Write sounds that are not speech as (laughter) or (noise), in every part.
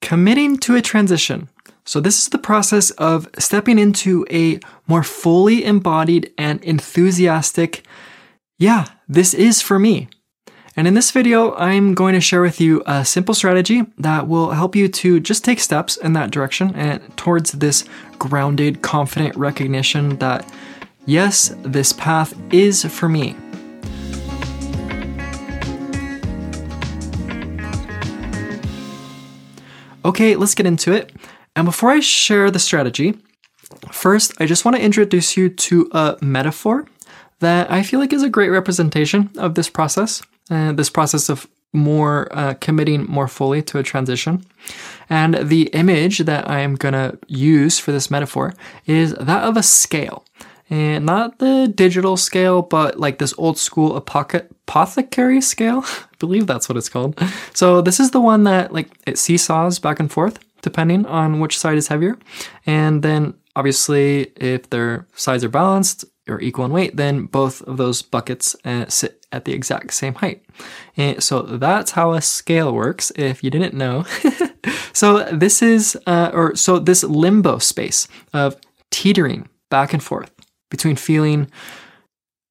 committing to a transition. So, this is the process of stepping into a more fully embodied and enthusiastic, yeah, this is for me. And in this video, I'm going to share with you a simple strategy that will help you to just take steps in that direction and towards this grounded, confident recognition that, yes, this path is for me. Okay, let's get into it. And before I share the strategy, first, I just want to introduce you to a metaphor that I feel like is a great representation of this process, uh, this process of more uh, committing more fully to a transition. And the image that I am going to use for this metaphor is that of a scale. And not the digital scale, but like this old school apothecary scale. (laughs) I believe that's what it's called. So this is the one that like it seesaws back and forth depending on which side is heavier. And then obviously if their sides are balanced or equal in weight, then both of those buckets uh, sit at the exact same height. And so that's how a scale works if you didn't know. (laughs) so this is uh, or so this limbo space of teetering back and forth between feeling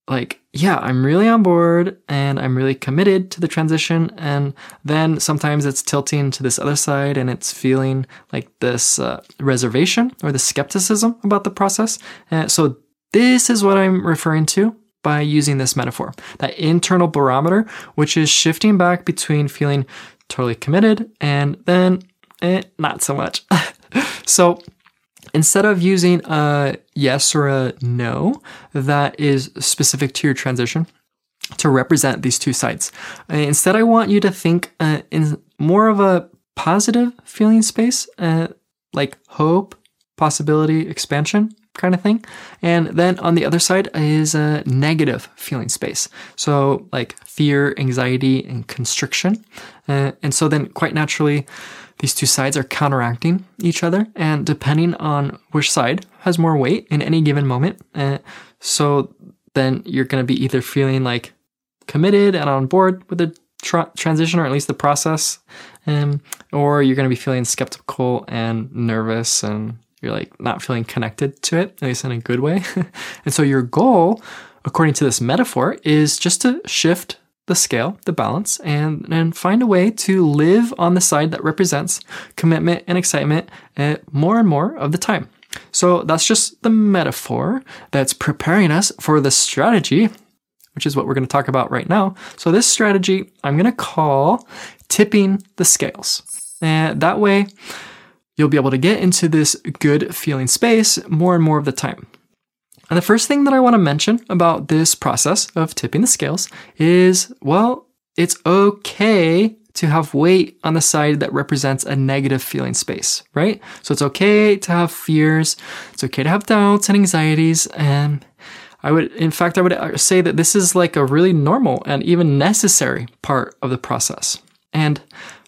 like, yeah, I'm really on board and I'm really committed to the transition. And then sometimes it's tilting to this other side and it's feeling like this uh, reservation or the skepticism about the process. And so this is what I'm referring to by using this metaphor that internal barometer, which is shifting back between feeling totally committed and then eh, not so much. (laughs) so instead of using a yes or a no that is specific to your transition to represent these two sides, uh, instead, I want you to think uh, in more of a positive feeling space, uh, like hope, possibility, expansion kind of thing. And then on the other side is a negative feeling space. So, like fear, anxiety, and constriction. Uh, and so, then quite naturally, these two sides are counteracting each other, and depending on which side has more weight in any given moment, uh, so then you're going to be either feeling like committed and on board with the tra- transition, or at least the process, um, or you're going to be feeling skeptical and nervous, and you're like not feeling connected to it, at least in a good way. (laughs) and so your goal, according to this metaphor, is just to shift the scale, the balance, and, and find a way to live on the side that represents commitment and excitement uh, more and more of the time. So that's just the metaphor that's preparing us for the strategy, which is what we're going to talk about right now. So this strategy I'm going to call tipping the scales. And that way, you'll be able to get into this good feeling space more and more of the time. And the first thing that I want to mention about this process of tipping the scales is well, it's okay to have weight on the side that represents a negative feeling space, right? So it's okay to have fears, it's okay to have doubts and anxieties. And I would, in fact, I would say that this is like a really normal and even necessary part of the process. And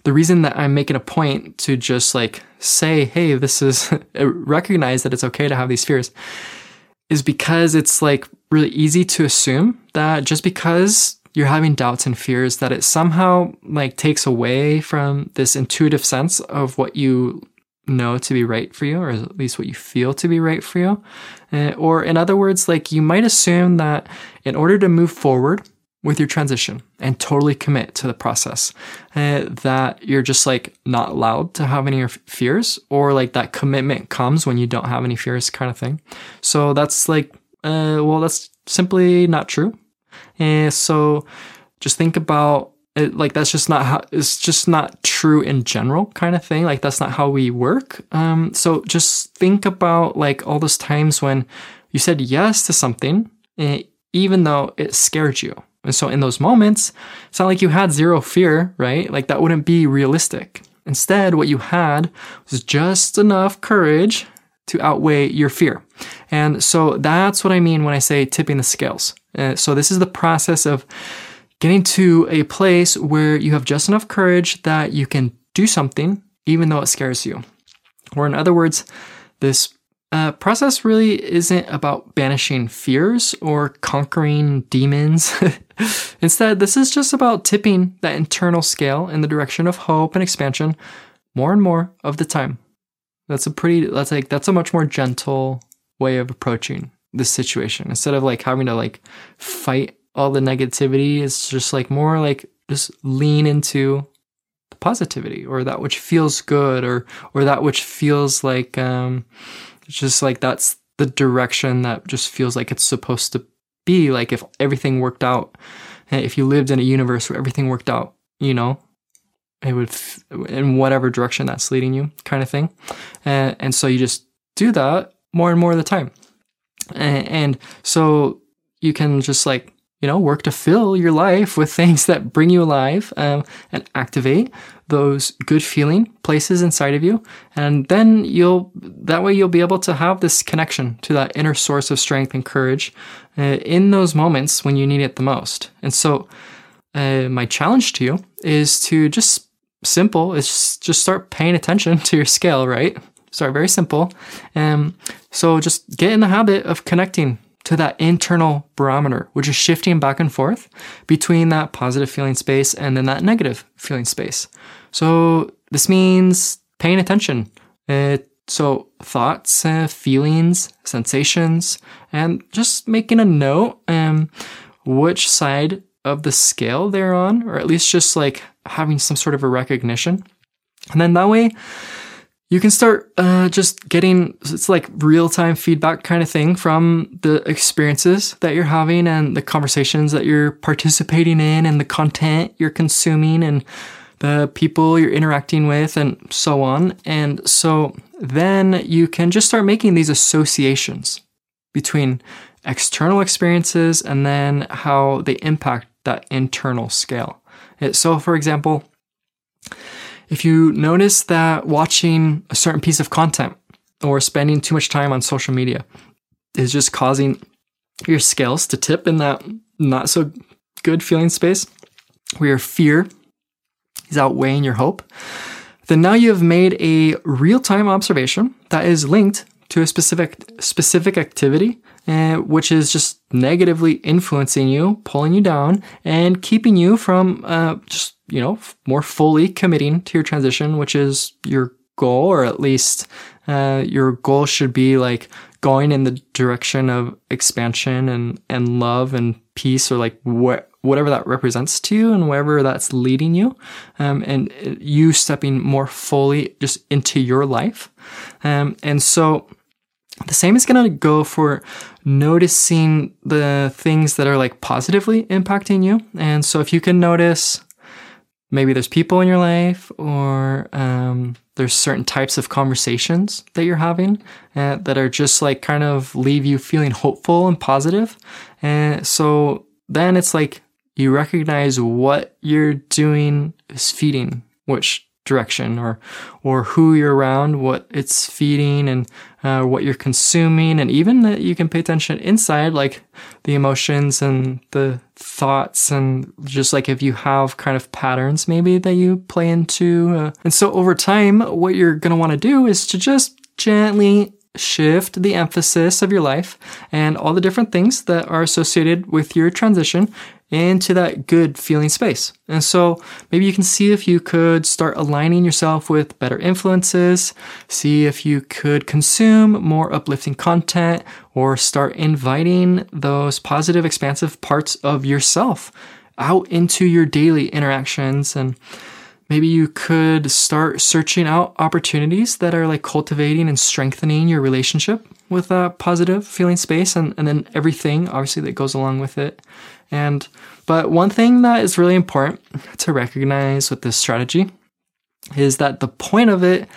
the reason that I'm making a point to just like say, hey, this is (laughs) recognize that it's okay to have these fears is because it's like really easy to assume that just because you're having doubts and fears that it somehow like takes away from this intuitive sense of what you know to be right for you or at least what you feel to be right for you. Uh, or in other words like you might assume that in order to move forward with your transition and totally commit to the process uh, that you're just like not allowed to have any fears or like that commitment comes when you don't have any fears kind of thing. So that's like uh, well that's simply not true. Uh, so just think about it, like that's just not how it's just not true in general kind of thing like that's not how we work. Um so just think about like all those times when you said yes to something even though it scared you and so in those moments, it's not like you had zero fear, right? Like that wouldn't be realistic. Instead, what you had was just enough courage to outweigh your fear. And so that's what I mean when I say tipping the scales. Uh, so this is the process of getting to a place where you have just enough courage that you can do something even though it scares you. Or in other words, this uh, process really isn't about banishing fears or conquering demons. (laughs) Instead, this is just about tipping that internal scale in the direction of hope and expansion more and more of the time. That's a pretty, that's like, that's a much more gentle way of approaching this situation. Instead of like having to like fight all the negativity, it's just like more like just lean into the positivity or that which feels good or, or that which feels like, um, just like that's the direction that just feels like it's supposed to be. Like if everything worked out, if you lived in a universe where everything worked out, you know, it would f- in whatever direction that's leading you, kind of thing. And, and so you just do that more and more of the time. And, and so you can just like you know, work to fill your life with (laughs) things that bring you alive um, and activate those good feeling places inside of you. And then you'll, that way you'll be able to have this connection to that inner source of strength and courage uh, in those moments when you need it the most. And so, uh, my challenge to you is to just simple, is just start paying attention (laughs) to your scale, right? Start very simple. Um, so just get in the habit of connecting to that internal barometer, which is shifting back and forth between that positive feeling space and then that negative feeling space. So this means paying attention. So thoughts, uh, feelings, sensations, and just making a note um, which side of the scale they're on, or at least just like having some sort of a recognition. And then that way, you can start uh, just getting it's like real time feedback kind of thing from the experiences that you're having and the conversations that you're participating in and the content you're consuming and the people you're interacting with and so on. And so then you can just start making these associations between external experiences and then how they impact that internal scale. So, for example, if you notice that watching a certain piece of content or spending too much time on social media is just causing your scales to tip in that not so good feeling space where your fear is outweighing your hope, then now you have made a real-time observation that is linked to a specific specific activity, uh, which is just negatively influencing you, pulling you down, and keeping you from uh, just you know, more fully committing to your transition, which is your goal, or at least uh, your goal should be like going in the direction of expansion and, and love and peace, or like wh- whatever that represents to you and wherever that's leading you, um, and you stepping more fully just into your life. Um, and so the same is going to go for noticing the things that are like positively impacting you. And so if you can notice maybe there's people in your life or um, there's certain types of conversations that you're having uh, that are just like kind of leave you feeling hopeful and positive. And so then it's like you recognize what you're doing is feeding which direction or or who you're around, what it's feeding and uh, what you're consuming, and even that you can pay attention inside, like the emotions and the thoughts, and just like if you have kind of patterns maybe that you play into. Uh, and so over time, what you're gonna want to do is to just gently shift the emphasis of your life and all the different things that are associated with your transition into that good feeling space. And so maybe you can see if you could start aligning yourself with better influences, see if you could consume more uplifting content, or start inviting those positive, expansive parts of yourself out into your daily interactions and Maybe you could start searching out opportunities that are like cultivating and strengthening your relationship with that positive feeling space and, and then everything obviously that goes along with it. And but one thing that is really important to recognize with this strategy is that the point of it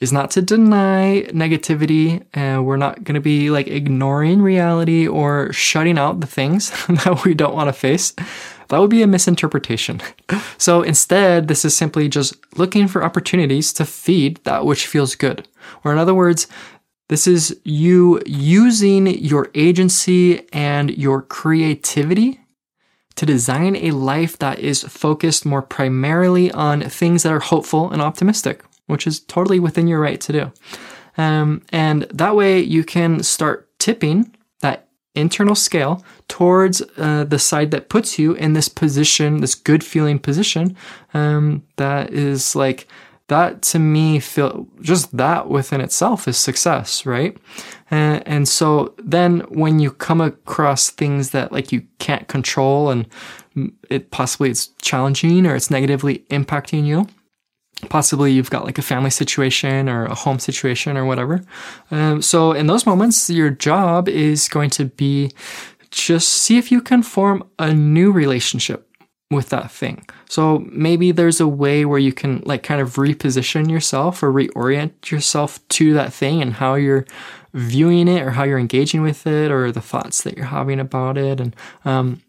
is not to deny negativity and we're not going to be like ignoring reality or shutting out the things (laughs) that we don't want to face that would be a misinterpretation. (laughs) so instead, this is simply just looking for opportunities to feed that which feels good. Or in other words, this is you using your agency and your creativity to design a life that is focused more primarily on things that are hopeful and optimistic, which is totally within your right to do. Um, and that way you can start tipping that internal scale towards uh, the side that puts you in this position, this good feeling position um, that is like that to me feel just that within itself is success, right? And, and so then when you come across things that like you can't control and it possibly it's challenging or it's negatively impacting you, possibly you've got like a family situation or a home situation or whatever. Um, so in those moments, your job is going to be just see if you can form a new relationship with that thing. So maybe there's a way where you can like kind of reposition yourself or reorient yourself to that thing and how you're viewing it or how you're engaging with it or the thoughts that you're having about it. And um,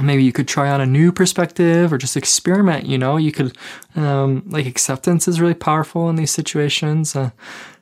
maybe you could try on a new perspective or just experiment. You know, you could um, like acceptance is really powerful in these situations. Uh,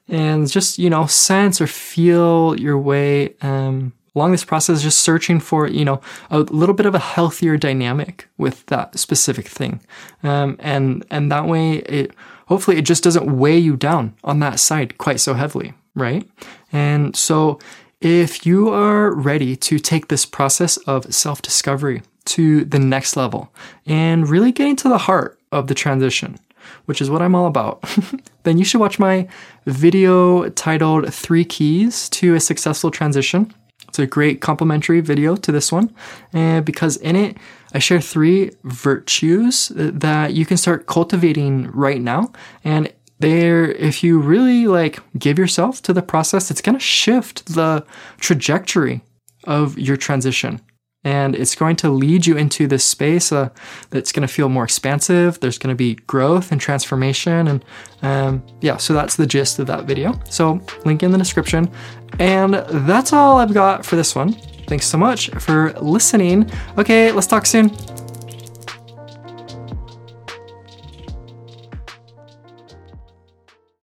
and just you know sense or feel your way um, along this process just searching for you know a little bit of a healthier dynamic with that specific thing um, and and that way it hopefully it just doesn't weigh you down on that side quite so heavily right and so if you are ready to take this process of self-discovery to the next level and really getting to the heart of the transition which is what I'm all about, (laughs) then you should watch my video titled Three Keys to a Successful Transition. It's a great complementary video to this one, and because in it, I share three virtues that you can start cultivating right now. And there, if you really like give yourself to the process, it's going to shift the trajectory of your transition and it's going to lead you into this space uh, that's going to feel more expansive. There's going to be growth and transformation, and um, yeah, so that's the gist of that video. So link in the description, and that's all I've got for this one. Thanks so much for listening. Okay, let's talk soon.